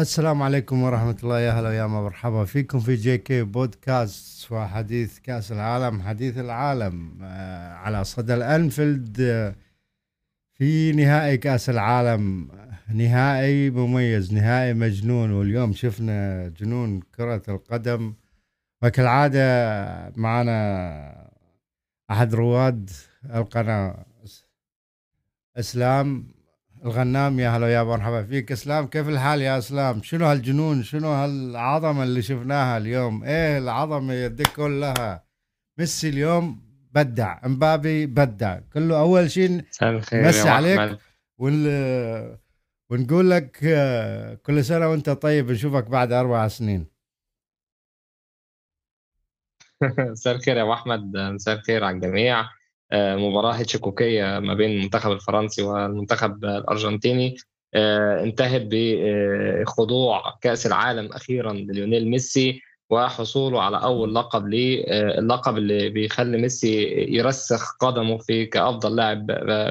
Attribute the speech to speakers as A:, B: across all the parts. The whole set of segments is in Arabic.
A: السلام عليكم ورحمة الله. يا هلا يا مرحبا. فيكم في جي كي بودكاست. وحديث كأس العالم حديث العالم. آه، على صدى الأنفيلد آه، في نهائي كأس العالم. نهائي مميز نهائي مجنون. واليوم شفنا جنون كرة القدم. وكالعادة معنا أحد رواد القناة إسلام. الغنام يا هلا يا مرحبا فيك. إسلام كيف الحال يا إسلام؟ شنو هالجنون؟ شنو هالعظمة اللي شفناها اليوم؟ إيه العظمة يدك كلها. ميسي اليوم بدع امبابي بدع. كله أول شيء مسي عليك. ون... ونقول لك كل سنة وأنت طيب نشوفك بعد أربع سنين.
B: مساء الخير يا أحمد. مساء الخير على الجميع. آه، مباراة هيتشكوكية ما بين المنتخب الفرنسي والمنتخب الأرجنتيني. آه، انتهت بخضوع كأس العالم أخيرا لليونيل ميسي وحصوله على أول لقب ليه آه، اللقب اللي بيخلي ميسي يرسخ قدمه في كأفضل لاعب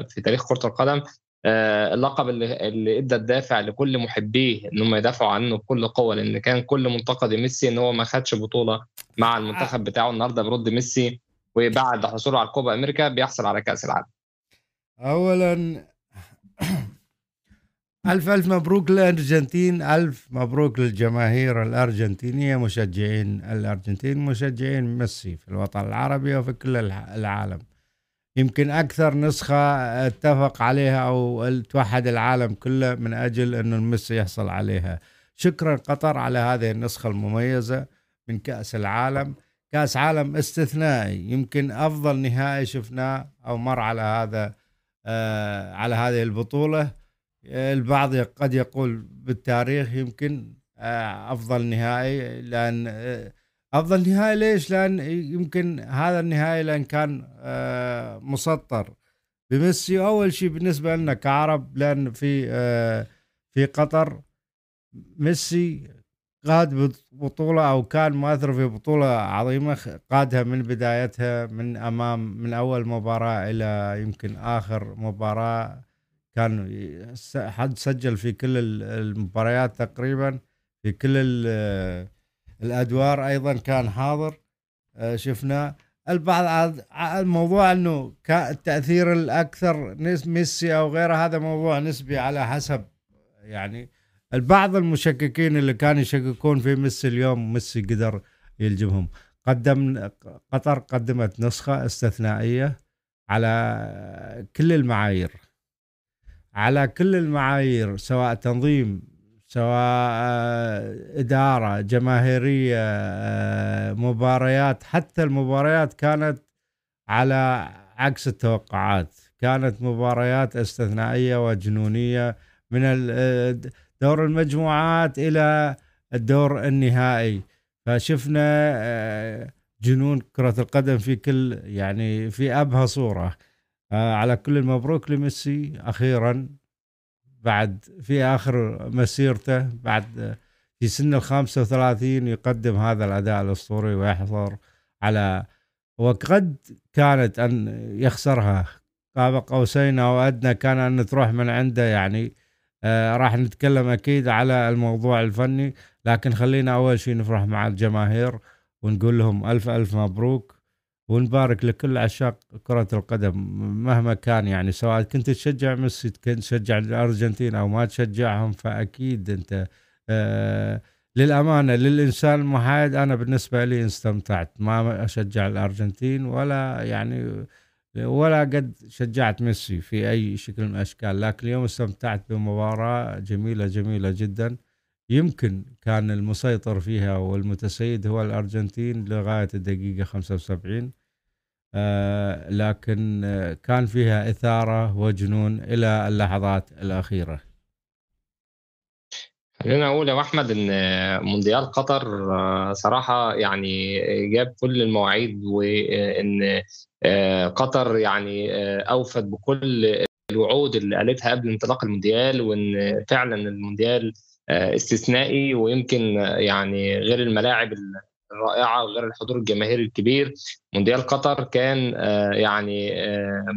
B: في تاريخ كرة القدم. اللقب اللي اللي إدى الدافع لكل محبيه إن هم يدافعوا عنه بكل قوة لأن كان كل منتقد ميسي إن هو ما خدش بطولة مع المنتخب بتاعه. النهارده برد ميسي وبعد حصوله على الكوبا أمريكا بيحصل على كأس العالم.
A: اولا ألف ألف مبروك للأرجنتين ألف مبروك للجماهير الأرجنتينية مشجعين الأرجنتين مشجعين ميسي في الوطن العربي وفي كل العالم. يمكن أكثر نسخة اتفق عليها أو توحد العالم كله من أجل أنه ميسي يحصل عليها. شكرا قطر على هذه النسخة المميزة من كأس العالم. كاس عالم استثنائي يمكن أفضل نهائي شفناه أو مر على هذا آه على هذه البطولة البعض قد يقول بالتاريخ يمكن آه أفضل نهائي لأن آه أفضل نهائي ليش؟ لأن يمكن هذا النهائي لأن كان آه مسطر بميسي أول شيء بالنسبة لنا كعرب لأن في آه في قطر ميسي قاد بطولة أو كان مؤثر في بطولة عظيمة قادها من بدايتها من أمام من أول مباراة إلى يمكن آخر مباراة. كان حد سجل في كل المباريات تقريبا في كل الأدوار أيضا كان حاضر. آه، شفنا. البعض الموضوع إنه التأثير الأكثر ميسي أو غيره هذا موضوع نسبي على حسب يعني. البعض المشككين اللي كانوا يشككون في ميسي اليوم ميسي قدر يلجمهم. قدم قطر قدمت نسخة استثنائية على كل المعايير. على كل المعايير سواء تنظيم سواء إدارة جماهيرية مباريات. حتى المباريات كانت على عكس التوقعات. كانت مباريات استثنائية وجنونية من دور المجموعات إلى الدور النهائي. فشفنا آه، جنون كرة القدم في كل يعني في أبهى صورة. آه، على كل المبروك لميسي أخيرا بعد في آخر مسيرته بعد في سن ال 35 يقدم هذا الأداء الأسطوري ويحضر على وقد كانت أن يخسرها. قاب قوسين أو أدنى كان أن تروح من عنده يعني آه راح نتكلم أكيد على الموضوع الفني لكن خلينا أول شيء نفرح مع الجماهير ونقول لهم ألف ألف مبروك ونبارك لكل عشاق كرة القدم مهما كان يعني سواء كنت تشجع ميسي كنت تشجع الأرجنتين أو ما تشجعهم فأكيد أنت آه للأمانة للإنسان المحايد أنا بالنسبة لي استمتعت ما أشجع الأرجنتين ولا يعني ولا قد شجعت ميسي في أي شكل من الأشكال لكن اليوم استمتعت بمباراة جميلة جميلة جدا. يمكن كان المسيطر فيها والمتسيد هو الأرجنتين لغاية الدقيقة 75 آه لكن كان فيها إثارة وجنون إلى اللحظات الأخيرة.
B: خلينا أقول يا أحمد إن مونديال قطر آه، صراحة يعني جاب كل المواعيد وإن آه، قطر يعني آه، أوفت بكل الوعود اللي قالتها قبل انطلاق المونديال وإن فعلا المونديال استثنائي ويمكن يعني غير الملاعب الرائعة وغير الحضور الجماهيري الكبير. مونديال قطر كان يعني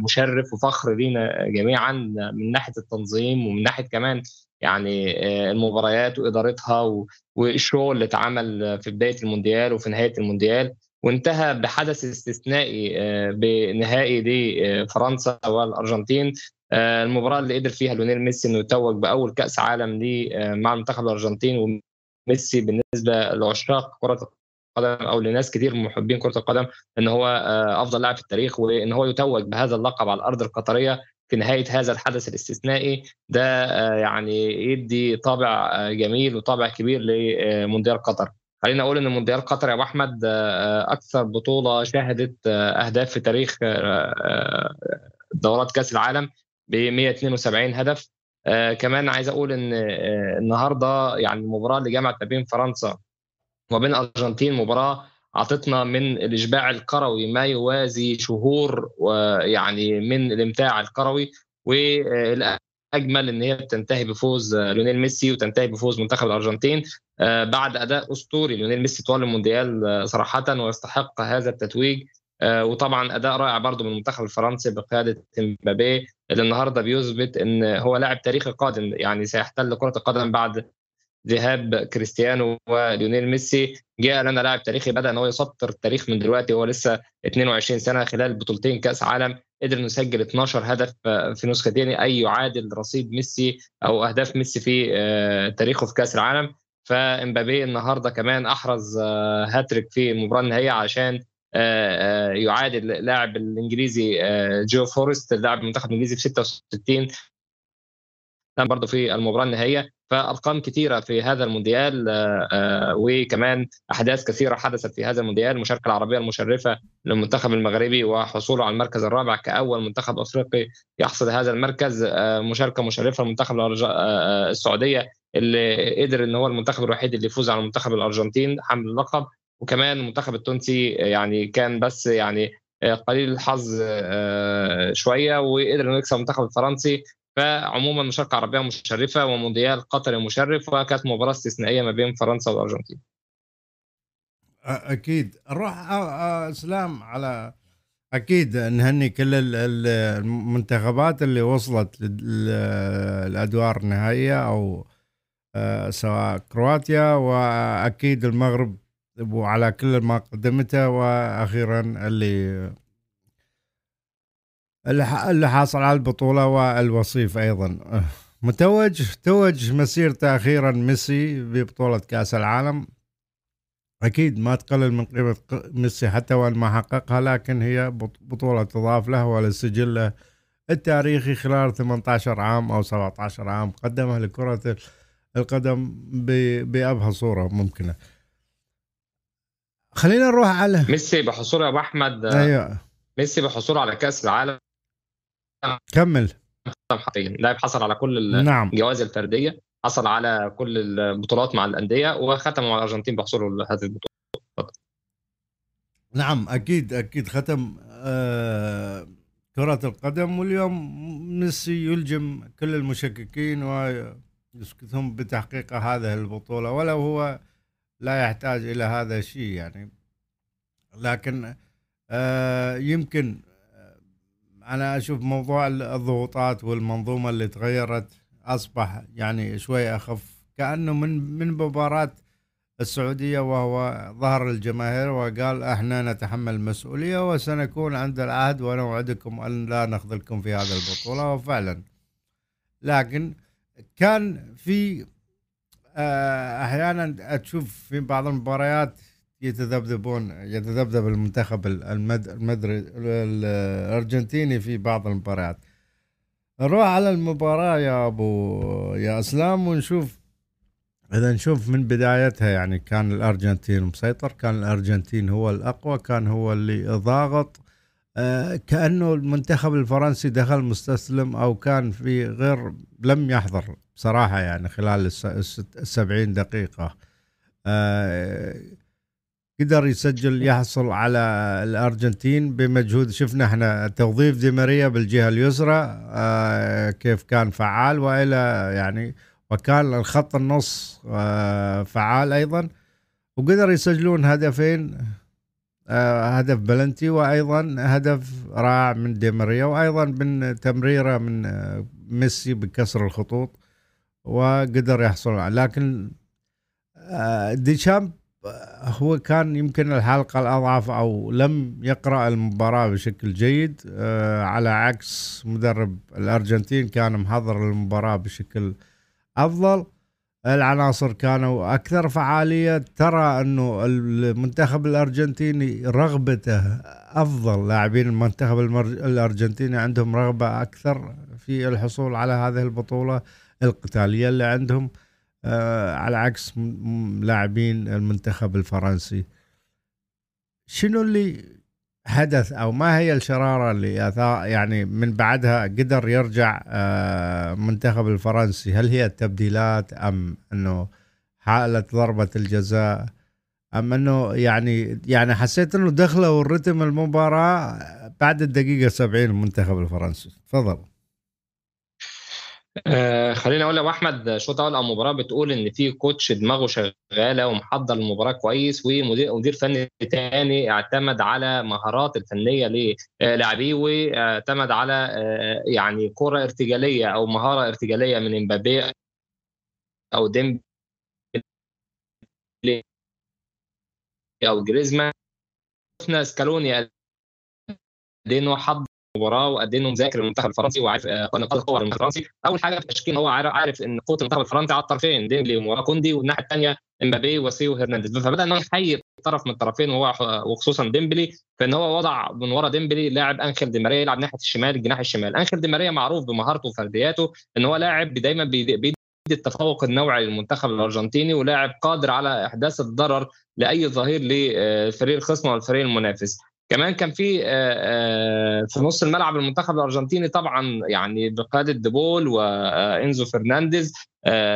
B: مشرف وفخر لينا جميعا من ناحية التنظيم ومن ناحية كمان يعني المباريات وإدارتها والشغل اللي اتعمل في بداية المونديال وفي نهاية المونديال. وانتهى بحدث استثنائي بنهائي لفرنسا والأرجنتين. المباراة اللي قدر فيها لونيل ميسي إنه يتوج بأول كأس عالم ليه مع المنتخب الأرجنتين. وميسي بالنسبة لعشاق كرة القدم أو لناس كتير محبين كرة القدم إن هو أفضل لاعب في التاريخ وإن هو يتوج بهذا اللقب على الأرض القطرية في نهاية هذا الحدث الاستثنائي. ده يعني يدي طابع جميل وطابع كبير لمونديال قطر. خلينا أقول إن مونديال قطر يا ابو احمد أكثر بطولة شهدت أهداف في تاريخ دورات كأس العالم ب 172 هدف. كمان عايز أقول إن النهارده يعني المباراة اللي جمعت ما بين فرنسا وبين الارجنتين مباراة أعطتنا من الإشباع الكروي ما يوازي شهور ويعني من الإمتاع الكروي. والاجمل إن هي تنتهي بفوز ليونيل ميسي وتنتهي بفوز منتخب الأرجنتين بعد أداء أسطوري. ليونيل ميسي طوال المونديال صراحة ويستحق هذا التتويج وطبعا أداء رائع برضه من المنتخب الفرنسي بقيادة مبابي اللي النهارده بيثبت إن هو لاعب تاريخي قادم يعني سيحتل كرة القدم بعد ذهاب كريستيانو وليونيل ميسي. جاء لنا لاعب تاريخي بدأ إن هو يسطر التاريخ من دلوقتي هو لسه 22 سنة خلال بطولتين كأس عالم. قدر انه يسجل 12 هدف في نسختين أي يعادل رصيد ميسي أو أهداف ميسي في تاريخه في كأس العالم. فإمبابي النهارده كمان أحرز هاتريك في المباراه النهائيه عشان يعادل لاعب الإنجليزي جيف هيرست اللاعب المنتخب الإنجليزي في 66 برضه في المباراة النهائية. فأرقام كثيرة في هذا المونديال وكمان أحداث كثيرة حدثت في هذا المونديال. المشاركه العربية المشرفة للمنتخب المغربي وحصوله على المركز الرابع كأول منتخب أفريقي يحصل هذا المركز. مشاركة مشرفة لمنتخب السعودية اللي قدر إن هو المنتخب الوحيد اللي يفوز على المنتخب الأرجنتين حمل اللقب. وكمان المنتخب التونسي يعني كان بس يعني قليل الحظ شوية وقدر إنه يكسب المنتخب الفرنسي. فعموما مشاركة عربية مشرفة ومونديال قطري مشرف وكانت مباراة استثنائية ما بين فرنسا والأرجنتين.
A: أكيد نروح اسلام على أكيد نهني كل المنتخبات اللي وصلت الأدوار النهائية أو سواء كرواتيا وأكيد المغرب وعلى كل ما قدمته وأخيرا اللي اللي حاصل على البطولة والوصيف أيضا. متوج توج مسيرته أخيرا ميسي ببطولة كأس العالم. أكيد ما تقلل من قيمة ميسي حتى وإن ما حققها لكن هي بطولة تضاف له ولسجله التاريخي خلال 18 عام أو 17 عام قدمها لكرة القدم بأبهى صورة ممكنة. خلينا نروح على
B: ميسي بحصوله يا أبو أحمد.
A: أيوه.
B: ميسي بحصوله على كأس العالم.
A: كمل.
B: لاعب حصل على كل الجوائز
A: نعم.
B: الفردية حصل على كل البطولات مع الأندية وختم مع الأرجنتين بحصوله هذه البطولة.
A: نعم أكيد أكيد. ختم آه كرة القدم واليوم ميسي يلجم كل المشككين ويسكتهم بتحقيق هذه البطولة ولو هو لا يحتاج إلى هذا الشيء يعني. لكن آه يمكن أنا أشوف موضوع الضغوطات والمنظومة اللي تغيرت أصبح يعني شوي أخف كأنه من من مباراة السعودية وهو ظهر الجماهير وقال إحنا نتحمل المسؤولية وسنكون عند العهد ونوعدكم أن لا نخذلكم في هذه البطولة وفعلا. لكن كان في أحيانا تشوف في بعض المباريات يتذبذبون يتذبذب المنتخب المد... المدري الأرجنتيني في بعض المباريات. نروح على المباراة يا ابو يا أسلام ونشوف إذا نشوف من بدايتها يعني كان الأرجنتين مسيطر كان الأرجنتين هو الأقوى كان هو اللي ضاغط. آه كأنه المنتخب الفرنسي دخل مستسلم أو كان في غير لم يحضر بصراحة يعني خلال السبعين دقيقة. آه قدر يسجل يحصل على الأرجنتين بمجهود. شفنا إحنا توظيف دي ماريا بالجهة اليسرى آه كيف كان فعال وإلى يعني وكان الخط النص آه فعال أيضا. وقدر يسجلون هدفين آه هدف بلنتي وأيضا هدف رائع من دي ماريا وأيضا من تمريره من ميسي بكسر الخطوط وقدر يحصل. لكن ديشامب هو كان يمكن الحلقة الأضعف أو لم يقرأ المباراة بشكل جيد على عكس مدرب الأرجنتين كان محضر المباراة بشكل أفضل. العناصر كانوا أكثر فعالية. ترى أنه المنتخب الأرجنتيني رغبته أفضل. لاعبين المنتخب الأرجنتيني عندهم رغبة أكثر في الحصول على هذه البطولة القتالية اللي عندهم. آه على عكس لاعبين المنتخب الفرنسي. شنو اللي حدث أو ما هي الشرارة اللي يعني من بعدها قدر يرجع آه، الفرنسي؟ هل هي التبديلات أم إنه حالة ضربة الجزاء؟ أم إنه يعني يعني حسيت إنه دخلوا الرتم المباراة بعد الدقيقة 70 المنتخب الفرنسي؟ تفضل.
B: آه خليني أقول لك أحمد شوط أول المباراه بتقول إن في كوتش دماغه شغالة ومحضر المباراة كويس ومدير مدير فني تاني اعتمد على مهارات الفنية للاعبيه واعتمد على آه يعني كرة ارتجالية أو مهارة ارتجالية من إمبابي أو ديمبلي أو جريزمان. شفنا سكالوني قد ايه حضر المباراه وقد إيه مذاكر المنتخب الفرنسي وعارف آه، نقاط القوة المنتخب الفرنسي. أول حاجة في التشكيل هو عارف إن قوة المنتخب الفرنسي على الطرفين ديمبلي ومن ورا كوندي والناحية الثانية إمبابي وثيو هرنانديز. فبدأ إن هو يحيد طرف من الطرفين وهو وخصوصا ديمبلي. فإن هو وضع من ورا ديمبلي لاعب أنخيل دي ماريا يلعب ناحية الشمال الجناح الشمال. أنخيل دي ماريا معروف بمهارته وفردياته إن هو لاعب دايما بيدي التفوق النوعي للمنتخب الأرجنتيني ولاعب قادر على إحداث الضرر لأي ظهير لفريق الخصم والفريق المنافس. كمان كان في في نص الملعب المنتخب الأرجنتيني طبعا يعني بقيادة دي بول وإنزو فرنانديز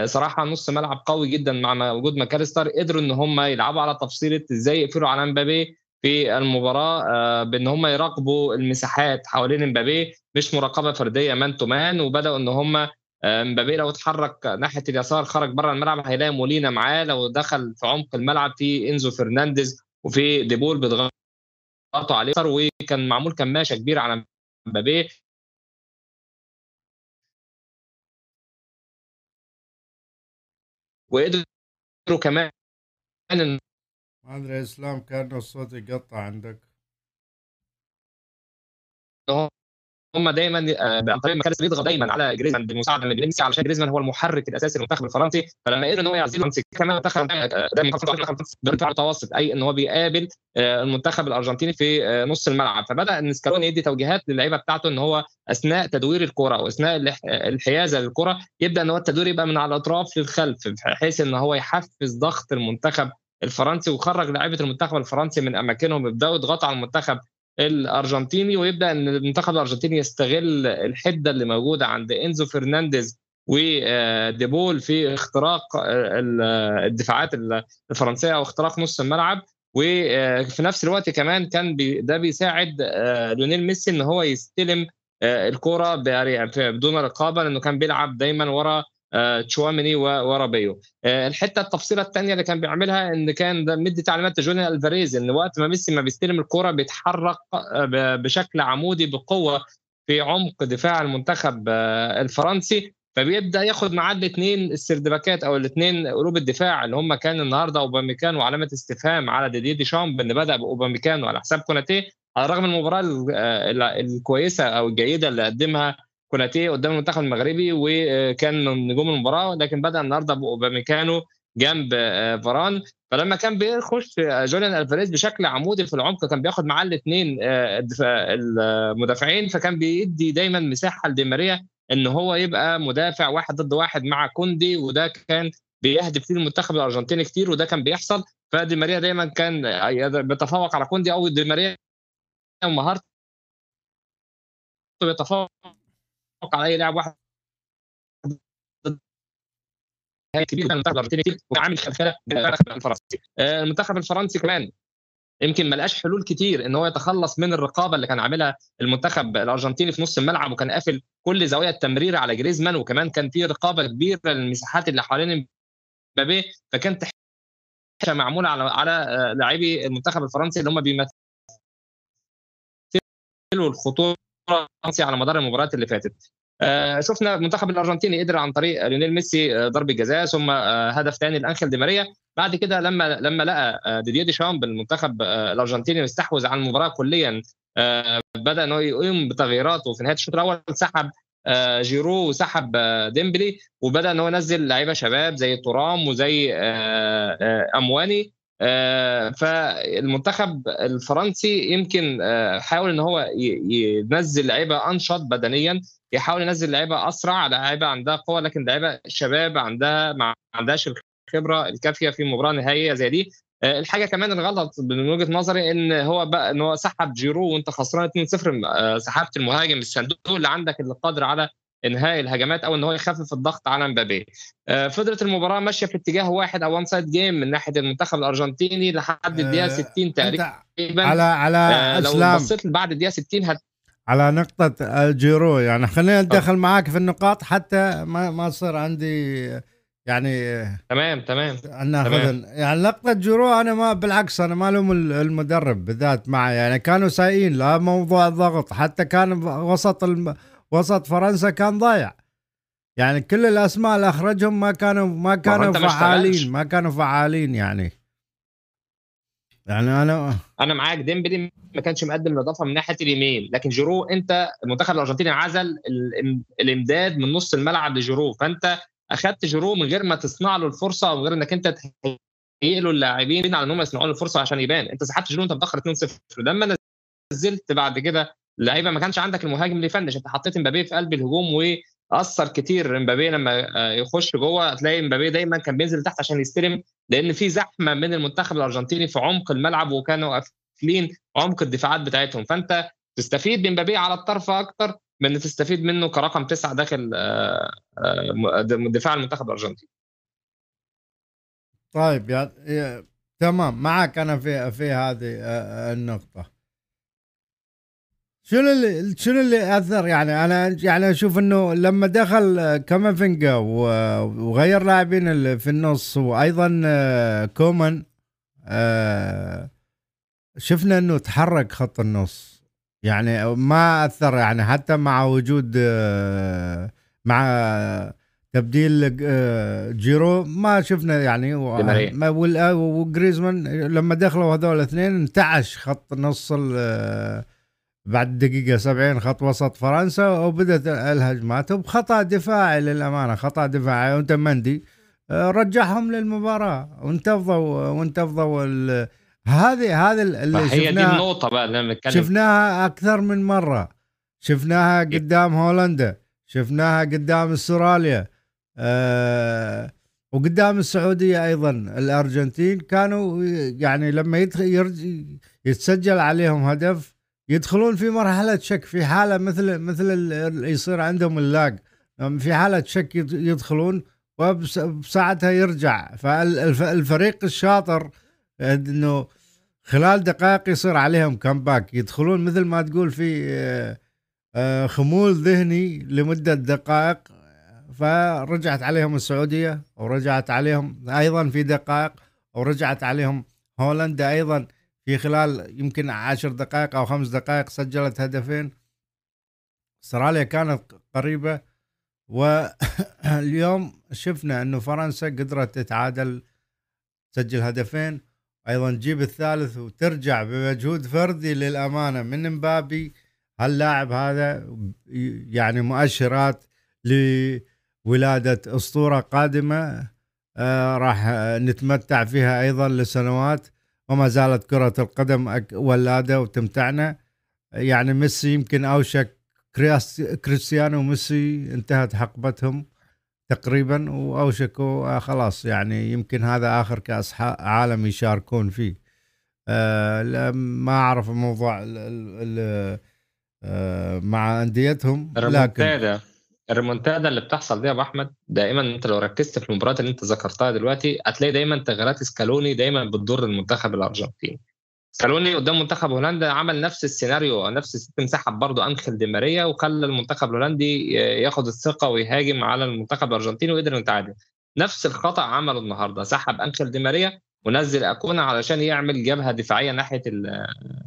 B: صراحة نص ملعب قوي جدا مع وجود ماكاليستر قدروا إن هم يلعبوا على تفصيلة إزاي يقفلوا على مبابي في المباراة بإن هم يراقبوا المساحات حوالين مبابي مش مراقبة فردية man to man وبدأوا إن هم مبابي لو اتحرك ناحية اليسار خرج بره الملعب هيلاقي مولينا معاه لو دخل في عمق الملعب في إنزو فرنانديز وفي ديبول بيضغط ضغطوا عليه وكان معمول كماشة كبيرة على مبابي. وقدروا كمان
A: ما ادري إسلام كان الصوت يقطع عندك.
B: هم دايما آه، عن طريق مكالس بيضغط دايما على جريزمان بالمساعده من ميسي علشان جريزمان هو المحرك الأساسي للمنتخب الفرنسي. فلما قدر إن هو يعزل كمان منتخب دايما بدفاع متوسط أي إن هو بيقابل آه، المنتخب الأرجنتيني في آه، نص الملعب. فبدأ إن سكالوني يدي توجيهات للعيبة بتاعته إن هو أثناء تدوير الكرة واثناء الحيازة للكرة يبدأ إن هو التدوير يبقى من على الأطراف للخلف بحيث إن هو يحفز ضغط المنتخب الفرنسي وخرج لعيبة المنتخب الفرنسي من أماكنهم. يبداوا يضغطوا على المنتخب الأرجنتيني ويبدأ إن المنتخب الأرجنتيني يستغل الحدة اللي موجودة عند إنزو فرنانديز ودي بول في اختراق الدفاعات الفرنسية أو اختراق نص الملعب. وفي نفس الوقت كمان كان بي ده بيساعد ليونيل ميسي إن هو يستلم الكرة بدون رقابة لأنه كان بيلعب دايما ورا آه، تشواميني ورابيو. آه، الحتة التفصيلة الثانية اللي كان بيعملها إن كان مدي تعليمات لجوليان ألفاريز إن وقت ما ميسي ما بيستلم الكره بيتحرك آه، بشكل عمودي بقوة في عمق دفاع المنتخب الفرنسي. فبيبدأ ياخد معاه الاثنين ال centre back ات أو الاثنين قلوب الدفاع اللي هم كان النهارده أوباميكانو وعلامة استفهام على ديدييه ديشامب إن بدأ بأوباميكانو على حساب كوناتي. على الرغم المباراة الكويسة أو الجيدة اللي قدمها كوناتي قدام المنتخب المغربي وكان من نجوم المباراة لكن بدأ النهارده بأوباميكانو جنب آه، فاران فلما كان بيخش جوليان ألفاريز بشكل عمودي في العمق كان بياخد معاه الاثنين آه، المدافعين فكان بيدي دايما مساحة لدي ماريا إن هو يبقى مدافع واحد ضد واحد مع كوندي وده كان بيهدف فيه المنتخب الأرجنتيني كتير وده كان بيحصل. فدي ماريا دايما كان بيتفوق على كوندي أو دي ماريا ومهارته بيتفوق على أي لاعب واحد المنتخب الارجنتيني وعامل الفرنسي. آه، المنتخب الفرنسي كمان يمكن ما لقاش حلول كتير إن هو يتخلص من الرقابة اللي كان عاملها المنتخب الأرجنتيني في نص الملعب وكان قافل كل زوايا التمرير على جريزمان وكمان كان في رقابة كبيرة للمساحات اللي حوالين مبابي. فكان معمولة على على آه، لاعبي المنتخب الفرنسي اللي هم بيمثلوا الخطورة على مدار المباريات اللي فاتت. شفنا المنتخب الارجنتيني قدر عن طريق ليونيل ميسي ضربة جزاء ثم هدف ثاني لأنخيل دي ماريا. بعد كده لما لما لقى ديدييه ديشامب المنتخب الأرجنتيني يستحوذ على المباراة كليا بدأ إنه يقوم بتغييرات وفي نهاية الشوط الأول سحب جيرو وسحب ديمبلي وبدأ ان هو ينزل لعيبة شباب زي تورام وزي أمواني. فالمنتخب الفرنسي يمكن حاول إن هو ينزل لعيبة أنشط بدنيا يحاول ينزل لعيبة أسرع لعيبة عندها قوة لكن لعيبة شباب عندها ما عندهاش الخبرة الكافية في مباراة نهائية زي دي. الحاجة كمان الغلط من وجهة نظري إن هو بقى إن هو سحب جيرو وأنت خسران 2-0 سحبت المهاجم الصندوق اللي عندك اللي قادر على إنهاء الهجمات أو إن هو يخفف الضغط على مبابي. فضلت المباراة ماشية في اتجاه واحد أو one side game من ناحية المنتخب الأرجنتيني لحد الدقيقة 60 تقريبا.
A: على على
B: لو
A: أسلام.
B: بصيت بعد الدقيقة 60 هت...
A: على نقطة الجيرو يعني خلينا ندخل معاك في النقاط حتى ما ما يصير عندي يعني
B: تمام تمام
A: ناخذ يعني لقطة جيرو أنا ما بالعكس أنا ما لوم المدرب بالذات معي. يعني كانوا سايقين لا موضوع الضغط حتى كان وسط الم... وسط فرنسا كان ضايع. يعني كل الأسماء اللي أخرجهم ما كانوا ما كانوا فعالين ما كانوا فعالين يعني. يعني أنا
B: أنا معاك. ديمبلي ما كانش مقدم الاضافه من ناحية اليمين لكن جيرو أنت المنتخب الأرجنتيني عزل الإمداد من نص الملعب لجيرو. فأنت اخذت جيرو من غير ما تصنع له الفرصة أو غير إنك أنت تهيئ له اللاعبين على إن هم يصنعوا له الفرصة عشان يبان. أنت سحبت جيرو انت متأخر 2-0 لما نزلت بعد كده اللعيبة ما كانش عندك المهاجم اللي يفنش. انت حطيت امبابي في قلب الهجوم وأثر كتير. امبابي لما يخش جوه هتلاقي امبابي دايما كان بينزل تحت عشان يستلم لأن في زحمة من المنتخب الأرجنتيني في عمق الملعب وكانوا قافلين عمق الدفاعات بتاعتهم. فأنت تستفيد بامبابي على الطرف أكتر من تستفيد منه كرقم تسعة داخل دفاع المنتخب الأرجنتيني.
A: طيب يا تمام. معك أنا في في هذه النقطة. شنو اللي شنو اللي أثر؟ يعني أنا يعني أشوف إنه لما دخل كامافينجا وغير لاعبين في النص وأيضا كومان شفنا إنه تحرك خط النص. يعني ما أثر يعني حتى مع وجود مع تبديل جيرو ما شفنا يعني وجريزمان لما دخلوا هذول الاثنين انتعش خط نص بعد دقيقة 70 خط وسط فرنسا وبدت الهجمات بخطأ دفاعي للأمانة خطأ دفاعي. وأنت مندي رجعهم للمباراة. وانتفضوا وانتفضوا هذه هذه اللي
B: هي دي النقطة بقى اللي
A: نتكلم شفناها أكثر من مرة. شفناها قدام هولندا شفناها قدام أستراليا أه وقدام السعودية أيضا. الأرجنتين كانوا يعني لما يتسجل عليهم هدف يدخلون في مرحلة شك في حالة مثل مثل يصير عندهم اللاج. في حالة شك يدخلون وبساعتها يرجع. فالفريق الشاطر إنه خلال دقائق يصير عليهم كمباك يدخلون مثل ما تقول في آه، خمول ذهني لمدة دقائق. فرجعت عليهم السعودية ورجعت عليهم أيضا في دقائق ورجعت عليهم هولندا أيضا. في خلال يمكن عشر دقائق أو خمس دقائق سجلت هدفين. أستراليا كانت قريبة واليوم شفنا إنه فرنسا قدرت تتعادل تسجل هدفين. أيضا تجيب الثالث وترجع بمجهود فردي للأمانة من مبابي. هاللاعب هذا يعني مؤشرات لولادة أسطورة قادمة آه راح نتمتع فيها أيضا لسنوات. وما زالت كرة القدم ولادة وتمتعنا. يعني ميسي يمكن أوشك كريستيانو وميسي انتهت حقبتهم تقريبا واوشكوا آه، خلاص يعني يمكن هذا آخر كأس عالم يشاركون فيه. آه ما أعرف الموضوع آه مع أنديتهم
B: لكن الريمونتادا اللي بتحصل دي يا أبو أحمد دائما أنت لو ركزت في المباريات اللي أنت ذكرتها دلوقتي هتلاقي دايما تغييرات سكالوني دايما بتضر المنتخب الأرجنتيني. سكالوني قدام منتخب هولندا عمل نفس السيناريو نفس ال system سحب برضه انخل دي ماريا وخلى المنتخب الهولندي ياخد الثقة ويهاجم على المنتخب الأرجنتيني وقدر يتعادل. نفس الخطأ عمله النهارده سحب انخل دي ماريا ونزل أكونا علشان يعمل جبهة دفاعية ناحية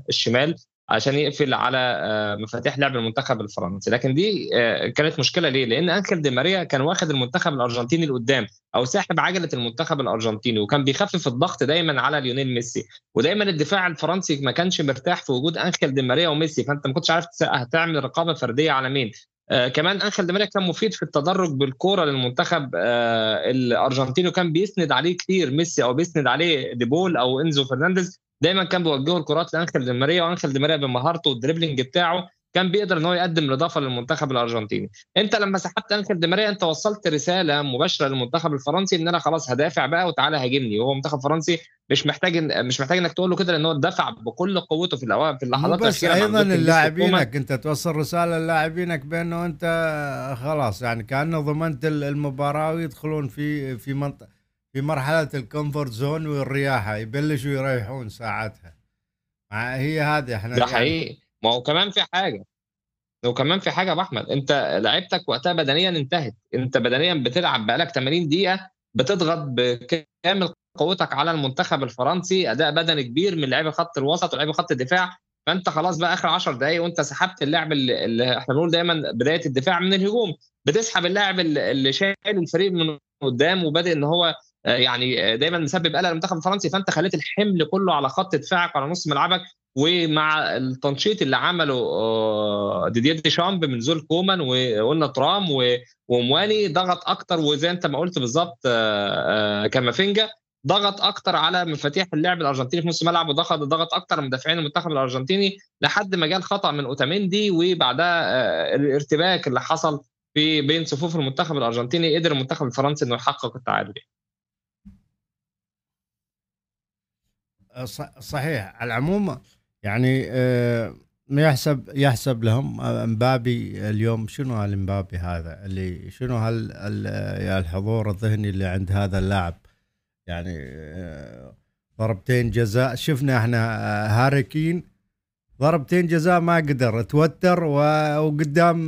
B: الشمال. عشان يقفل على آه، مفاتيح لعب المنتخب الفرنسي. لكن دي آه، كانت مشكلة ليه؟ لأن أنكل دي ماريا كان واخد المنتخب الأرجنتيني لقدام أو ساحب عجلة المنتخب الأرجنتيني وكان بيخفف الضغط دايما على ليونيل ميسي. ودايما الدفاع الفرنسي ما كانش مرتاح في وجود أنكل دي ماريا وميسي. فأنت ما كنتش عارف هتعمل رقابة فردية على مين. آه كمان انخل دي ماريا كان مفيد في التدرج بالكورة للمنتخب آه الأرجنتيني وكان بيسند عليه كتير ميسي أو بيسند عليه ديبول أو إنزو فرنانديز. دايما كان بيوجهوا الكرات لانخل دي ماريا وانخل دي ماريا بمهارته وال dribbling بتاعه كان بيقدر إن هو يقدم الإضافة للمنتخب الأرجنتيني. أنت لما سحبت انخل دي ماريا أنت وصلت رسالة مباشرة للمنتخب الفرنسي إن أنا خلاص هدافع بقى وتعالى هاجمني. وهو منتخب فرنسي مش محتاج مش محتاج إنك تقول له كده لأن هو دفع بكل قوته في الاوقات في اللحظات
A: بس أيضا اللاعبينك. أنت توصل رسالة للاعبينك بأنه أنت خلاص يعني كأنه ضمنت المباراة ويدخلون في في منطقه في مرحلة ال comfort zone والرياحة يبلشوا يريحون ساعتها. هي هذه إحنا
B: ده حقيقي. ما هو كمان في حاجة. وكمان في حاجة يا أحمد أنت لعيبتك وقتها بدنيا انتهت. أنت بدنيا بتلعب بقالك 80 دقيقة بتضغط بكامل قوتك على المنتخب الفرنسي أداء بدني كبير من لعيبه خط الوسط ولاعيبه خط الدفاع. فأنت خلاص بقى آخر 10 دقائق وأنت سحبت اللاعب اللي, اللي إحنا بنقول دايما بداية الدفاع من الهجوم. بتسحب اللاعب اللي شايل الفريق من قدام وبادئ إن هو يعني دايما مسبب قلق للمنتخب الفرنسي فأنت خليت الحمل كله على خط دفاعك على نص ملعبك ومع التنشيط اللي عمله آه، ديدييه ديشامب من نزول كومان وقلنا تورام ومواني ضغط أكتر وزي أنت ما قلت بالظبط آه، كامافينجا ضغط أكتر على مفاتيح اللعب الأرجنتيني في نص الملعب وضغط ضغط أكتر مدافعين المنتخب الأرجنتيني لحد ما جاء الخطا من أوتاميندي وبعدها الارتباك اللي حصل في بين صفوف المنتخب الأرجنتيني قدر المنتخب الفرنسي إنه يحقق التعادل.
A: صحيح. على العموم يعني آه، يحسب يحسب لهم أمبابي اليوم شنو هالمبابي هذا اللي شنو هال الحضور الذهني اللي عند هذا اللاعب؟ يعني آه، ضربتين جزاء. شفنا إحنا آه، هاريكين ضربتين جزاء ما قدر. توتر وقدام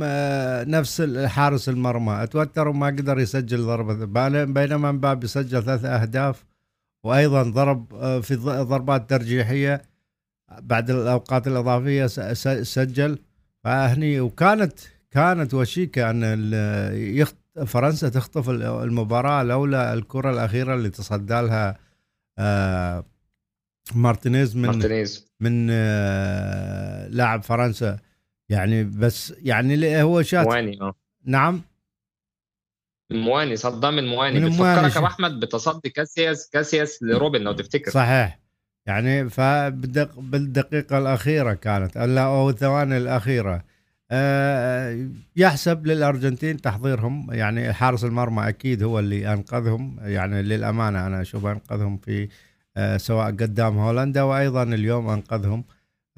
A: نفس حارس المرمى. توتر وما قدر يسجل ضربة. بينما مبابي سجل ثلاث أهداف. وأيضا ضرب آه، في ضربات ترجيحية بعد الأوقات الإضافية سجل. فهني وكانت كانت وشيكة أن فرنسا تخطف المباراة لولا الكرة الأخيرة اللي تصدى لها آه، مارتينيز من
B: مارتينيز.
A: من آه، لاعب فرنسا. يعني بس يعني هو شات نعم؟
B: المواني صدام المواني. بتفكرك يا أحمد بتصدي كاسياس كاسياس لروبن لو تفتكر.
A: صحيح. يعني فبالدقيقة الأخيرة كانت أو الثواني الأخيرة. أه يحسب للأرجنتين تحضيرهم. يعني حارس المرمى أكيد هو اللي أنقذهم. يعني للأمانة أنا أشوف أنقذهم في أه سواء قدام هولندا وأيضا اليوم أنقذهم.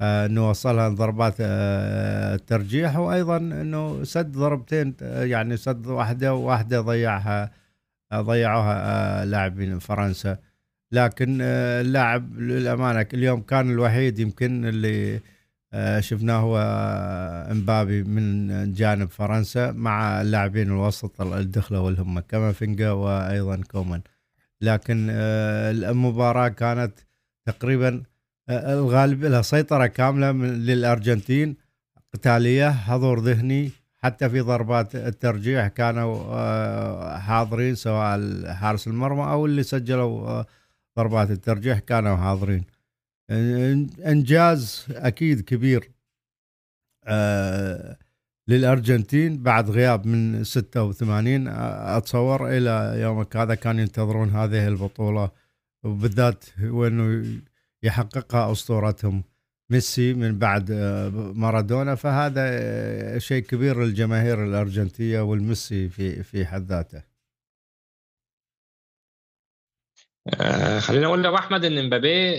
A: آه، إنه وصلها ضربات الترجيح آه، وأيضا إنه سد ضربتين آه، يعني سد واحدة وواحدة ضيعها ضيعوها لاعبين فرنسا. لكن اللاعب للأمانة اليوم كان الوحيد يمكن اللي شفناه هو إمبابي من جانب فرنسا مع اللاعبين الوسط الدخلة والهم كامافينجا وأيضا كومان. لكن المباراة كانت تقريبا الغالب لها سيطرة كاملة للأرجنتين. قتالية حضور ذهني. حتى في ضربات الترجيح كانوا آه، حاضرين سواء حارس المرمى أو اللي سجلوا آه، ضربات الترجيح كانوا حاضرين. إنجاز أكيد كبير آه، للأرجنتين. بعد غياب من 86 أتصور إلى يومك هذا كانوا ينتظرون هذه البطولة وبالذات وأنه يحققها أسطورتهم ميسي من بعد آه، مارادونا فهذا آه، شيء كبير للجماهير الأرجنتية والميسي في في حد ذاته.
B: آه خلينا أقول لك أحمد إن مبابي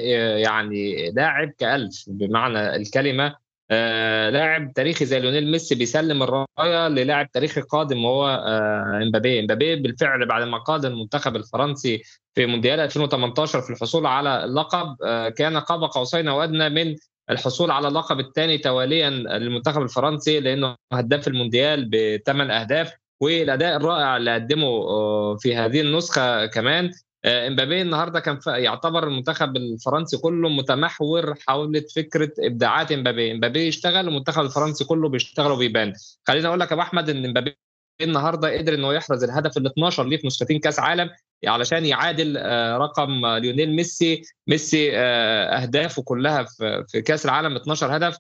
B: يعني لاعب كألف بمعنى الكلمة آه لاعب تاريخي زي ليونيل ميسي بيسلم الراية للاعب تاريخي قادم وهو آه إمبابي. إمبابي بالفعل بعد ما قاد المنتخب الفرنسي في مونديال 2018 في الحصول على اللقب آه كان قاب قوسين أو ادنى من الحصول على اللقب الثاني تواليا للمنتخب الفرنسي لأنه هداف المونديال بثمان أهداف والأداء الرائع اللي قدمه آه، في هذه النسخة كمان. إمبابي النهارده كان يعتبر المنتخب الفرنسي كله متمحور حول فكرة إبداعات إمبابي. إمبابي يشتغل المنتخب الفرنسي كله بيشتغل وبيبان. خليني أقول لك يا أبو أحمد إن إمبابي النهارده قدر انه يحرز الهدف ال 12 ليه في نسختين كأس عالم علشان يعادل رقم ليونيل ميسي. ميسي أهدافه كلها في كأس العالم 12 هدف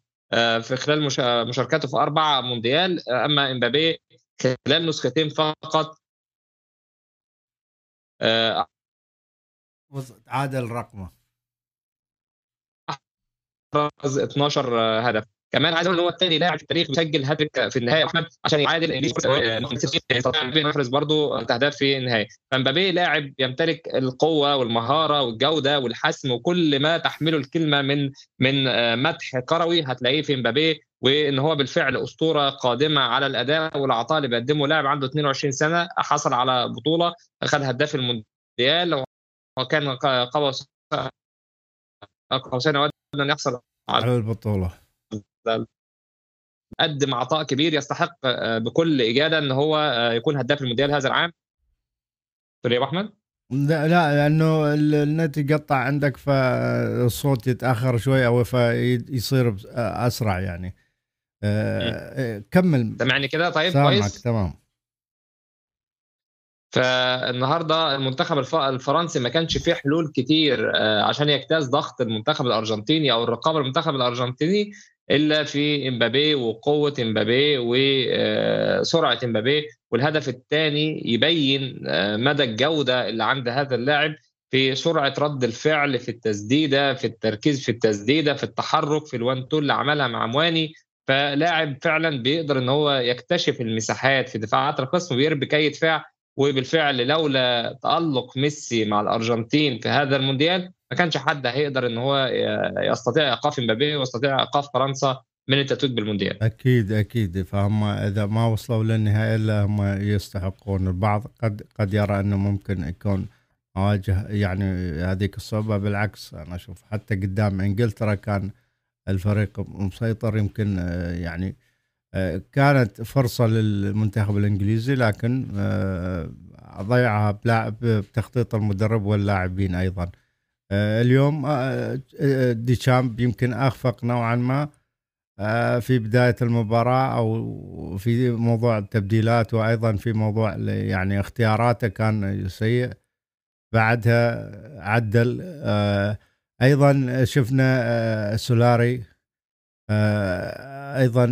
B: في خلال مشاركاته في أربع مونديال. أما إمبابي خلال نسختين فقط
A: عادل رقمه.
B: 12 هدف. كمان عايز أقول إن هو الثاني لاعب في التاريخ بيسجل هاتريك في النهايه احمد عشان يعادل يحرز برضه اهداف في النهايه فمبابي لاعب يمتلك القوة والمهارة والجودة والحسم وكل ما تحمله الكلمة من من مدح كروي. هتلاقيه في مبابي وإن هو بالفعل أسطورة قادمة على الأداء والعطاء اللي بيقدمه لاعب عنده 22 سنة حصل على بطولة اخذ هداف المونديال. وكان قوى قوسين أن يحصل.
A: على البطولة.
B: قدم عطاء كبير يستحق بكل إجادة إن هو يكون هداف المونديال هذا العام. تقول يا أحمد؟
A: لا لا لأنه النت يقطع عندك فالصوت يتأخر شوي أو فيصير اسرع يعني. أه كمل.
B: سامعني كده؟ طيب
A: كويس. تمام.
B: فالنهارده المنتخب الفرنسي ما كانش فيه حلول كتير عشان يجتاز ضغط المنتخب الأرجنتيني أو الرقابة المنتخب الأرجنتيني إلا في إمبابي وقوة إمبابي وسرعه إمبابي. والهدف الثاني يبين مدى الجودة اللي عند هذا اللاعب في سرعة رد الفعل في التسديدة في التركيز في التسديدة في التحرك في ال one two اللي عملها مع مواني. فلاعب فعلا بيقدر إن هو يكتشف المساحات في دفاعات الخصم ويربك أي دفاع وبالفعل لولا تألق ميسي مع الأرجنتين في هذا المونديال ما كانش حد هيقدر إن هو يستطيع إيقاف امبابي ويستطيع إيقاف فرنسا من التتويج بالمونديال.
A: أكيد أكيد. فهم إذا ما وصلوا للنهائي إلا هم يستحقون. البعض قد قد يرى إنه ممكن يكون مواجه يعني هذيك الصعوبة. بالعكس أنا أشوف حتى قدام إنجلترا كان الفريق مسيطر. يمكن يعني كانت فرصة للمنتخب الإنجليزي لكن ضيعها بتخطيط المدرب واللاعبين أيضا. اليوم ديشامب يمكن أخفق نوعا ما في بداية المباراة أو في موضوع التبديلات وأيضا في موضوع يعني اختياراته كان سيء. بعدها عدل. أيضا شفنا سولاري أيضا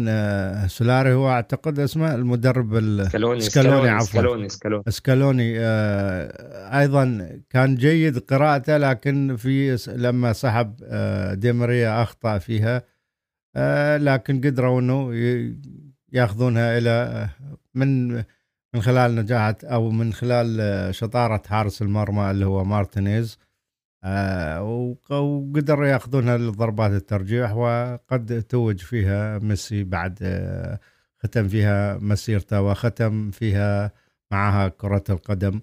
A: سولاري هو أعتقد اسمه المدرب
B: سكالوني
A: سكالوني
B: عفوا.
A: سكالوني سكالوني, سكالوني أيضا كان جيد قراءته لكن في لما سحب دي ماريا أخطأ فيها لكن قدروا إنه يأخذونها إلى من من خلال نجاحة أو من خلال شطارة حارس المرمى اللي هو مارتينيز. آه ياخذونها لضربات الترجيح وقد توج فيها ميسي بعد آه ختم فيها مسيرته وختم فيها معها كرة القدم.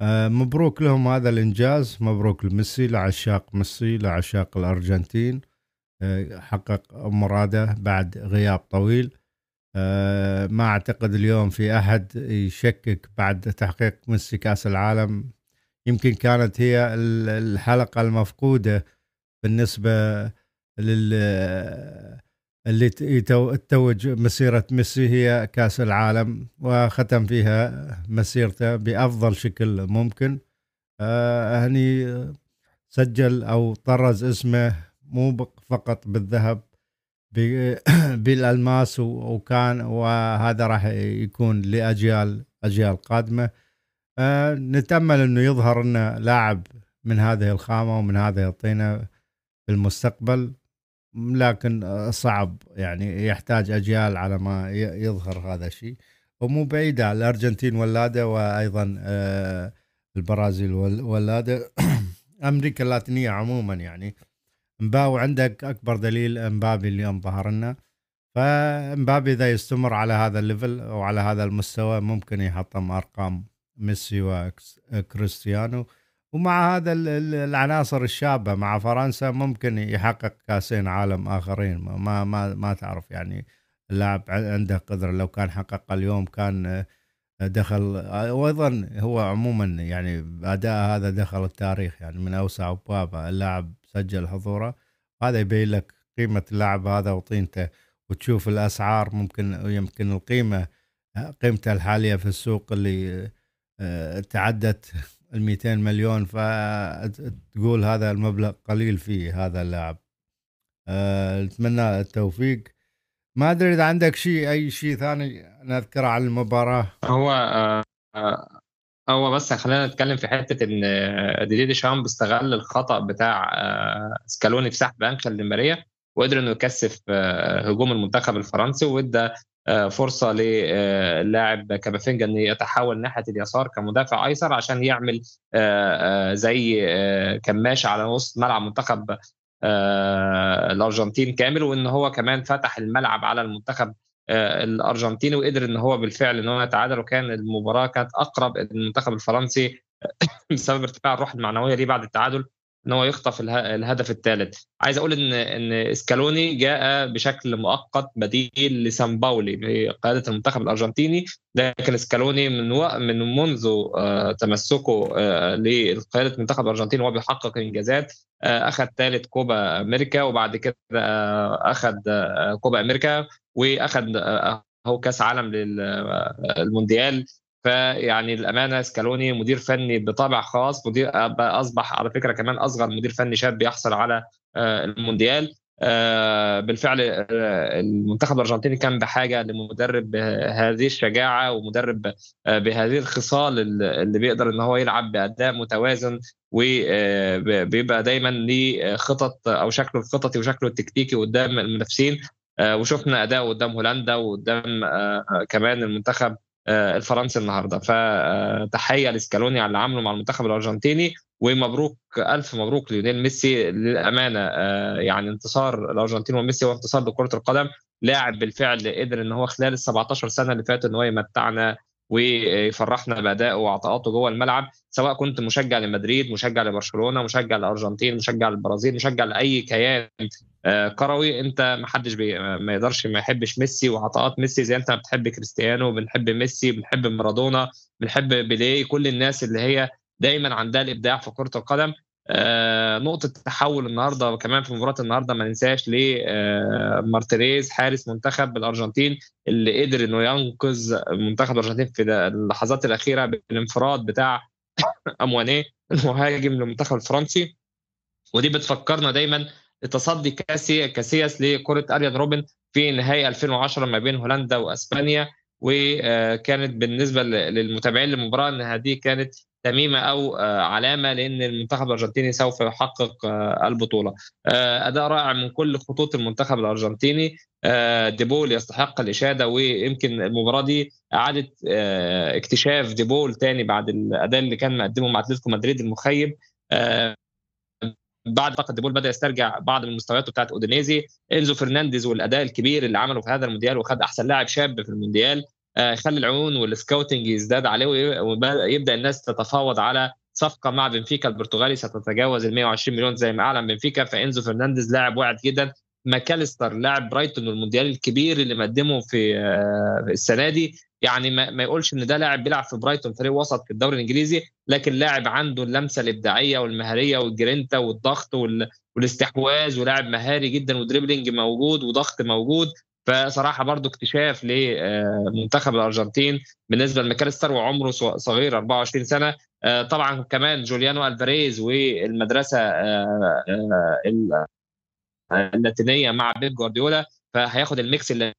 A: آه مبروك لهم هذا الإنجاز مبروك لميسي لعشاق ميسي لعشاق الأرجنتين. حقق مراده بعد غياب طويل. ما أعتقد اليوم في أحد يشكك بعد تحقيق ميسي كأس العالم. يمكن كانت هي الحلقة المفقودة بالنسبة لل اللي تتوج مسيرة ميسي هي كأس العالم وختم فيها مسيرته بأفضل شكل ممكن. آه هني سجل أو طرز اسمه مو فقط بالذهب بالألماس وكان وهذا راح يكون لأجيال أجيال قادمة. نتأمل إنه يظهر لنا لاعب من هذه الخامة ومن هذه الطينة في المستقبل لكن صعب يعني يحتاج أجيال على ما يظهر هذا الشيء. ومو بعيدة الأرجنتين ولادة وأيضا آه البرازيل ولادة. أمريكا اللاتينية عموما يعني. مبابي عندك أكبر دليل امبابي اليوم ظهر لنا. فامبابي إذا يستمر على هذا ال level أو على هذا المستوى ممكن يحطم أرقام ميسي وكريستيانو. ومع هذا العناصر الشابة مع فرنسا ممكن يحقق كأسين عالم آخرين. ما ما ما تعرف يعني اللاعب عنده قدرة. لو كان حقق اليوم كان دخل وأيضا هو عموما يعني أداء هذا دخل التاريخ يعني من أوسع أبواب. اللاعب سجل حضوره. هذا يبين لك قيمة اللاعب هذا وطينته. وتشوف الأسعار ممكن يمكن القيمة قيمته الحالية في السوق اللي آه، تعدت ال 200 مليون فتقول هذا المبلغ قليل فيه هذا اللاعب نتمنى التوفيق. ما أدري إذا عندك شيء أي شيء ثاني نذكره عن المباراة؟
B: هو آه، آه، هو بس خلينا نتكلم في حتة إن ديدي شامب استغل الخطأ بتاع سكالوني في سحب انخل ديماريا وقدر إنه يكثف هجوم المنتخب الفرنسي وإدى آه، فرصة للاعب كابافينجا إن يتحول ناحية اليسار كمدافع أيسر عشان يعمل آه، آه، زي كماشه على نص ملعب منتخب الأرجنتين كامل وإن هو كمان فتح الملعب على المنتخب الأرجنتيني وقدر إن هو بالفعل إن هو يتعادل. وكان المباراة كانت أقرب المنتخب الفرنسي بسبب ارتفاع الروح المعنوية ليه بعد التعادل إن هو يخطف الهدف الثالث عايز أقول ان إن إسكالوني جاء بشكل مؤقت بديل لسان باولي بقياده المنتخب الأرجنتيني. لكن إسكالوني من و... من منذ آه، تمسكه آه، لقيادة المنتخب الأرجنتيني وهو بيحقق إنجازات. آه، اخذ ثالث كوبا أمريكا وبعد كده اخذ كوبا أمريكا واخذ هو كأس عالم للمونديال فيعني الأمانة سكالوني مدير فني بطابع خاص مدير أصبح على فكرة كمان أصغر مدير فني شاب بيحصل على آه، المونديال. آه، بالفعل آه، المنتخب الأرجنتيني كان بحاجة لمدرب بهذه الشجاعة ومدرب بهذه الخصال اللي بيقدر إن هو يلعب بأداء متوازن وبيبقى دايما ليه خطط أو شكله الخططي وشكله التكتيكي قدام المنافسين. وشفنا أداء قدام هولندا وقدام كمان المنتخب الفرنسي النهارده. فتحيه لسكالوني على اللي عمله مع المنتخب الأرجنتيني ومبروك ألف مبروك ليونيل ميسي للأمانة. آه، يعني انتصار الأرجنتين وميسي هو انتصار لكرة القدم لاعب بالفعل قدر إن هو خلال ال 17 سنة اللي فاتوا إن هو يمتعنا ويفرحنا بادائه وعطاءاته جوه الملعب سواء كنت مشجع لمدريد مشجع لبرشلونة مشجع للارجنتين مشجع للبرازيل مشجع لأي كيان آه، كروي. أنت ما حدش ما يقدرش ما يحبش ميسي وعطاءات ميسي زي أنت بتحب كريستيانو بنحب ميسي بنحب مارادونا بنحب بيليه كل الناس اللي هي دايما عندها الإبداع في كرة القدم. آه نقطة تحول النهاردة وكمان في مباراة النهاردة ما ننساش ليه آه مارتينيز حارس منتخب الأرجنتين اللي قدر إنه ينقذ منتخب الأرجنتين في اللحظات الأخيرة بالانفراد بتاع أموانيه المهاجم للمنتخب الفرنسي. ودي بتفكرنا دايما لتصدي كاسي كاسياس لكرة أريان روبن في نهائي 2010 ما بين هولندا وأسبانيا. وكانت بالنسبة للمتابعين للمباراة أن هذه كانت تميمة أو آه، علامة لأن المنتخب الأرجنتيني سوف يحقق آه، البطولة. آه، أداء رائع من كل خطوط المنتخب الأرجنتيني. ديبول يستحق الإشادة ويمكن المباراة دي اعاده اكتشاف ديبول تاني بعد الأداء اللي كان مقدمه مع أتلتيكو مدريد المخيب. بعد فقط ديبول بدأ يسترجع بعض من المستويات بتاعت أودينيزي. إنزو فرنانديز والأداء الكبير اللي عمله في هذا المونديال وخد أحسن لاعب شاب في المونديال. يخلي العيون وال scouting يزداد عليه ويبدا الناس تتفاوض على صفقة مع بنفيكا البرتغالي. ستتجاوز ال 120 مليون زي ما أعلن بنفيكا. فإنزو فرنانديز لاعب واعد جدا. ماكاليستر لاعب برايتون والمونديال الكبير اللي مقدمه في آه، السنة دي. يعني ما يقولش إن ده لاعب بيلعب في برايتون فريق وسط في الدوري الإنجليزي. لكن لاعب عنده اللمسة الإبداعية والمهارية والجرينتا والضغط والاستحواذ ولاعب مهاري جدا و dribbling موجود وضغط موجود. فصراحة برضو اكتشاف لمنتخب الأرجنتين بالنسبة لماكاليستر وعمره صغير 24 سنة. آه، طبعا كمان جوليان ألفاريز والمدرسة آه، آه، اللاتينية مع بيب جوارديولا. فهياخد ال mix اللاتيني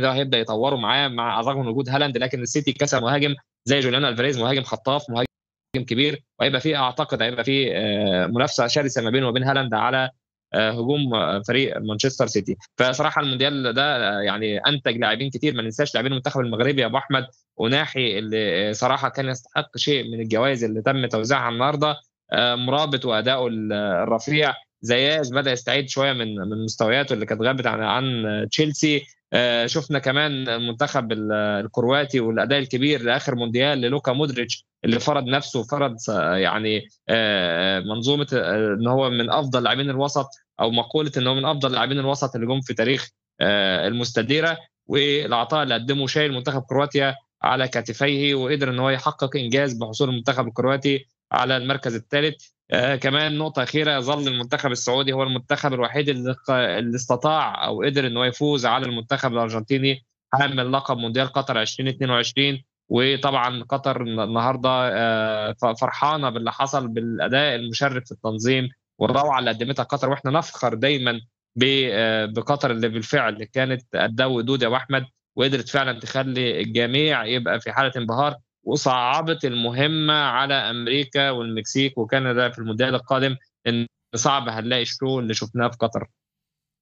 B: ده هيبدأ يطوروا معاه مع الرغم من وجود هالاند لكن السيتي كسر مهاجم زي جوليانو ألفاريز مهاجم خطاف مهاجم كبير. وهيبقى فيه أعتقد هيبقى فيه منافسة شرسة ما بينه وبين هالاند على آه، هجوم فريق مانشستر سيتي. فصراحة المونديال ده يعني أنتج لاعبين كتير. ما ننساش لاعبين المنتخب المغربي يا أبو أحمد. وناحي اللي صراحة كان يستحق شيء من الجوائز اللي تم توزيعها النهارده. آه، مرابط وادائه الرفيع. زياش بدأ يستعيد شوية من من مستوياته اللي كانت غابت عن عن تشيلسي. آه، شفنا كمان المنتخب الكرواتي والأداء الكبير لآخر مونديال للوكا مودريتش اللي فرض نفسه وفرض يعني منظومة إن هو من أفضل لاعبين الوسط أو مقولة إن هو من أفضل لاعبين الوسط اللي جم في تاريخ آه، المستديرة. والعطاء اللي قدمه شايل منتخب كرواتيا على كتفيه وقدر إن هو يحقق إنجاز بحصول المنتخب الكرواتي. على المركز الثالث. آه كمان نقطة أخيرة يظل المنتخب السعودي هو المنتخب الوحيد اللي, اللي استطاع أو قدر إنه يفوز على المنتخب الأرجنتيني حامل لقب مونديال قطر 2022 وطبعا قطر النهارده آه فرحانة باللي حصل بالأداء المشرف في التنظيم والروعة اللي قدمتها قطر. وإحنا نفخر دايما آه، بقطر اللي بالفعل كانت قدها ودود يا احمد وقدرت فعلا تخلي الجميع يبقى في حالة انبهار. وصعبت المهمة على أمريكا والمكسيك وكندا في المونديال القادم إن صعب هنلاقي الشو اللي شفناه في قطر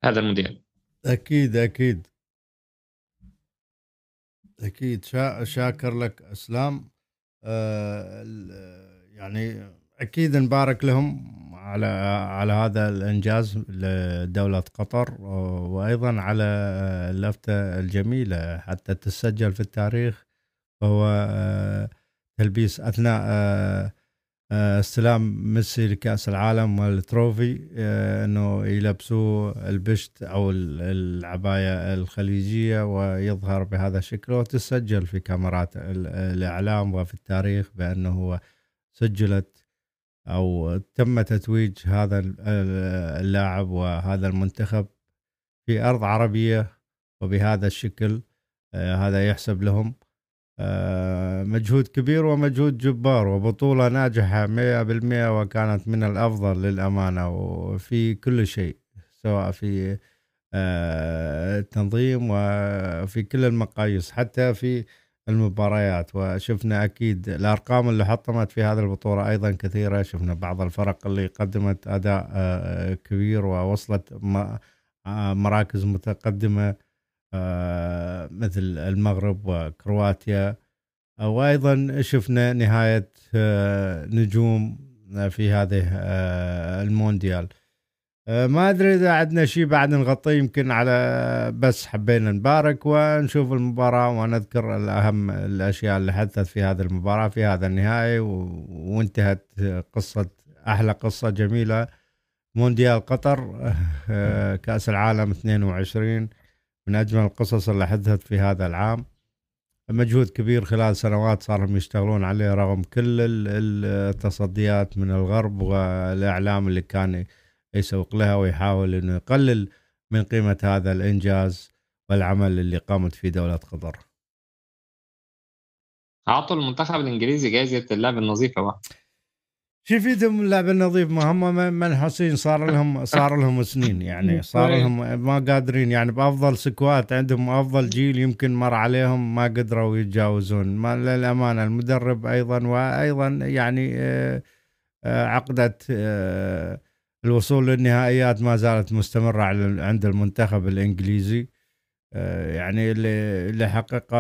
B: هذا المونديال.
A: أكيد أكيد. أكيد. شا شاكر لك أسلام. آه يعني أكيد نبارك لهم على على هذا الإنجاز لدولة قطر وأيضا على اللفتة الجميلة حتى تسجل في التاريخ وهو آه، تلبيس أثناء آه، آه، استلام ميسي لكأس العالم والتروفي إنه يلبسوه البشت أو العباية الخليجية ويظهر بهذا الشكل وتسجل في كاميرات الإعلام وفي التاريخ بأنه هو سجلت أو تم تتويج هذا اللاعب وهذا المنتخب في أرض عربية وبهذا الشكل هذا يحسب لهم. مجهود كبير ومجهود جبار وبطولة ناجحة مئة بالمئة وكانت من الأفضل للأمانة وفي كل شيء سواء في آه، التنظيم وفي كل المقاييس حتى في المباريات. وشفنا أكيد الأرقام اللي حطمت في هذه البطولة أيضا كثيرة. شفنا بعض الفرق اللي قدمت أداء آه، كبير ووصلت آه، مراكز متقدمة. آه، مثل المغرب وكرواتيا. وأيضا شفنا نهاية نجوم في هذه المونديال. آه، ما أدري إذا عندنا شيء بعد نغطيه يمكن على بس حبينا نبارك ونشوف المباراة ونذكر الأهم الأشياء اللي حدثت في هذه المباراة في هذا النهائي وانتهت قصة أحلى قصة جميلة. مونديال قطر آه، كأس العالم 22 من أجمل القصص اللي حدثت في هذا العام مجهود كبير خلال سنوات صاروا يشتغلون عليه رغم كل التصديات من الغرب والإعلام اللي كان يسوق لها ويحاول إنه يقلل من قيمة هذا الإنجاز والعمل اللي قامت فيه دولة قطر.
B: اعطوا المنتخب الإنجليزي جائزة اللعب النظيف بقى.
A: شو يفيدهم اللعب النظيف ما هم منحوسين صار لهم صار لهم سنين يعني. صار لهم ما قادرين يعني. بأفضل سكوات عندهم افضل جيل يمكن مر عليهم ما قدروا يتجاوزون. ما للأمانة المدرب أيضا وأيضا يعني آه، آه، عقدة آه، الوصول للنهائيات ما زالت مستمرة عند المنتخب الإنجليزي. آه، يعني اللي اللي حقق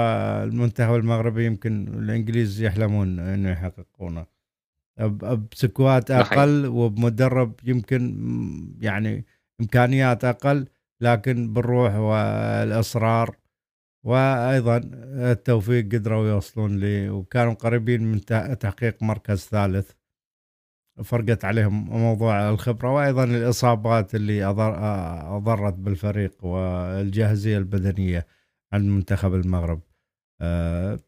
A: المنتخب المغربي يمكن الإنجليز يحلمون إنه يحققونه. بسكوات أقل وبمدرب يمكن يعني إمكانيات أقل لكن بالروح والإصرار. وأيضا التوفيق قدروا يوصلون لي وكانوا قريبين من تحقيق مركز ثالث. فرقت عليهم موضوع الخبرة وأيضا الإصابات اللي أضرت بالفريق والجاهزية البدنية عند منتخب المغرب. آه،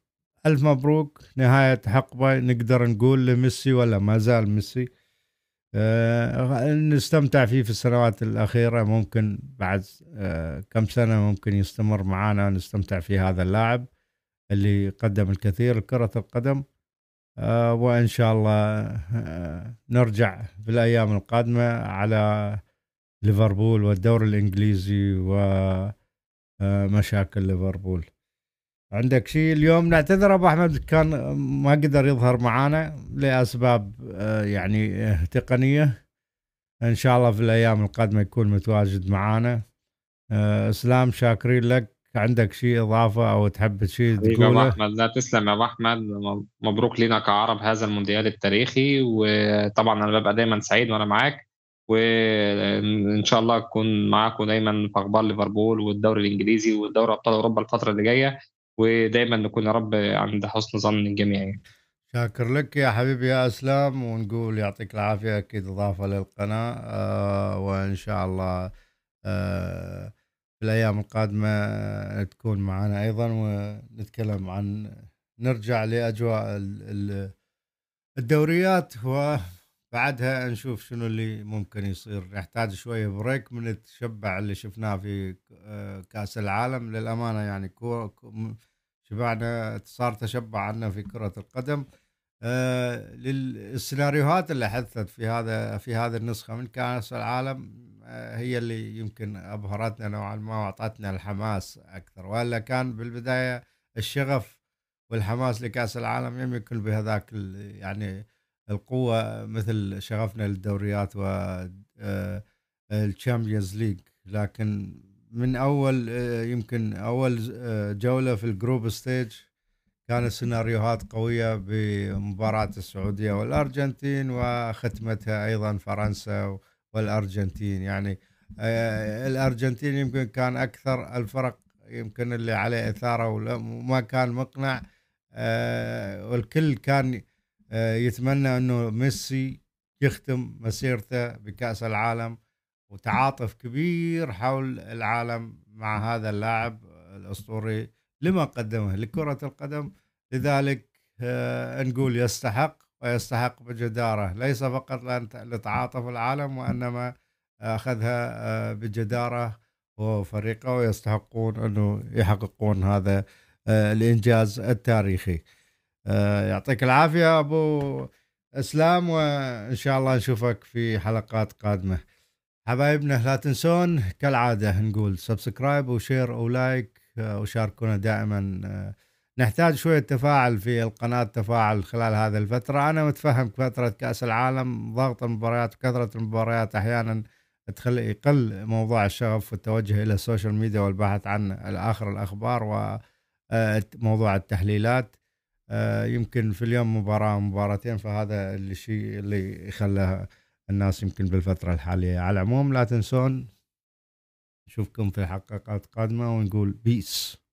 A: ألف مبروك. نهاية حقبة. نقدر نقول لميسي ولا ما زال ميسي. آه، نستمتع فيه في السنوات الأخيرة. ممكن بعد آه، كم سنة ممكن يستمر معنا نستمتع في هذا اللاعب اللي قدم الكثير لكره القدم. آه، وإن شاء الله آه، نرجع في الأيام القادمة على ليفربول والدوري الإنجليزي ومشاكل آه، ليفربول. عندك شيء اليوم؟ نعتذر ابو أحمد كان ما قدر يظهر معنا لأسباب يعني تقنية. إن شاء الله في الأيام القادمة يكون متواجد معنا إسلام شاكرين لك. عندك شيء إضافة أو تحب شيء تقوله؟
B: أحمد لا تسلم يا أبو أحمد. مبروك لنا كعرب هذا المونديال التاريخي. وطبعا أنا ببقى دايما سعيد وأنا معاك. وإن شاء الله أكون معاكم دايما في أخبار ليفربول والدوري الإنجليزي والدوري أبطال أوروبا الفترة اللي جاية. ودايما نكون يا رب عند حسن ظن الجميع يعني.
A: شاكر لك يا حبيبي يا أسلام ونقول يعطيك العافية أكيد إضافة للقناة آه وإن شاء الله آه بالايام القادمة تكون معنا أيضا ونتكلم عن نرجع لأجواء الدوريات وبعدها نشوف شنو اللي ممكن يصير. نحتاج شوية بريك من التشبع اللي شفناه في آه، كأس العالم. للأمانة يعني شبعنا صار تشبع عنا في كرة القدم. آه، للسيناريوهات اللي حدثت في هذا في هذه النسخة من كأس العالم آه، هي اللي يمكن أبهرتنا نوعا ما وأعطتنا الحماس أكثر. وإلا كان بالبداية الشغف والحماس لكأس العالم يمكن بهذاك يعني القوة مثل شغفنا للدوريات و ال Champions League. لكن من أول آه، يمكن أول جولة في ال group stage كانت سيناريوهات قوية بمباراة السعودية والأرجنتين وختمتها أيضا فرنسا والأرجنتين. يعني آه، الأرجنتين يمكن كان أكثر الفرق يمكن اللي عليه إثارة وما كان مقنع آه، والكل كان آه، يتمنى أنه ميسي يختم مسيرته بكأس العالم وتعاطف كبير حول العالم مع هذا اللاعب الأسطوري لما قدمه لكرة القدم. لذلك آه، نقول يستحق ويستحق بجدارة. ليس فقط لتعاطف العالم وإنما أخذها آه، بجدارة وفريقه ويستحقون أنه يحققون هذا آه، الإنجاز التاريخي. يعطيك العافية أبو إسلام وإن شاء الله نشوفك في حلقات قادمة. حبايبنا لا تنسون كالعادة نقول subscribe و share و like وشاركونا دائما. نحتاج شوية تفاعل في القناة تفاعل خلال هذه الفترة. أنا متفهم فترة كأس العالم ضغط المباريات وكثرة المباريات أحيانا تخلي يقل موضوع الشغف والتوجه إلى ال social media والبحث عن آخر الأخبار وموضوع آه، التحليلات. آه، يمكن في اليوم مباراة مباراتين فهذا الشيء اللي يخلى الناس يمكن بالفترة الحالية. على العموم لا تنسون نشوفكم في حلقات قادمة ونقول peace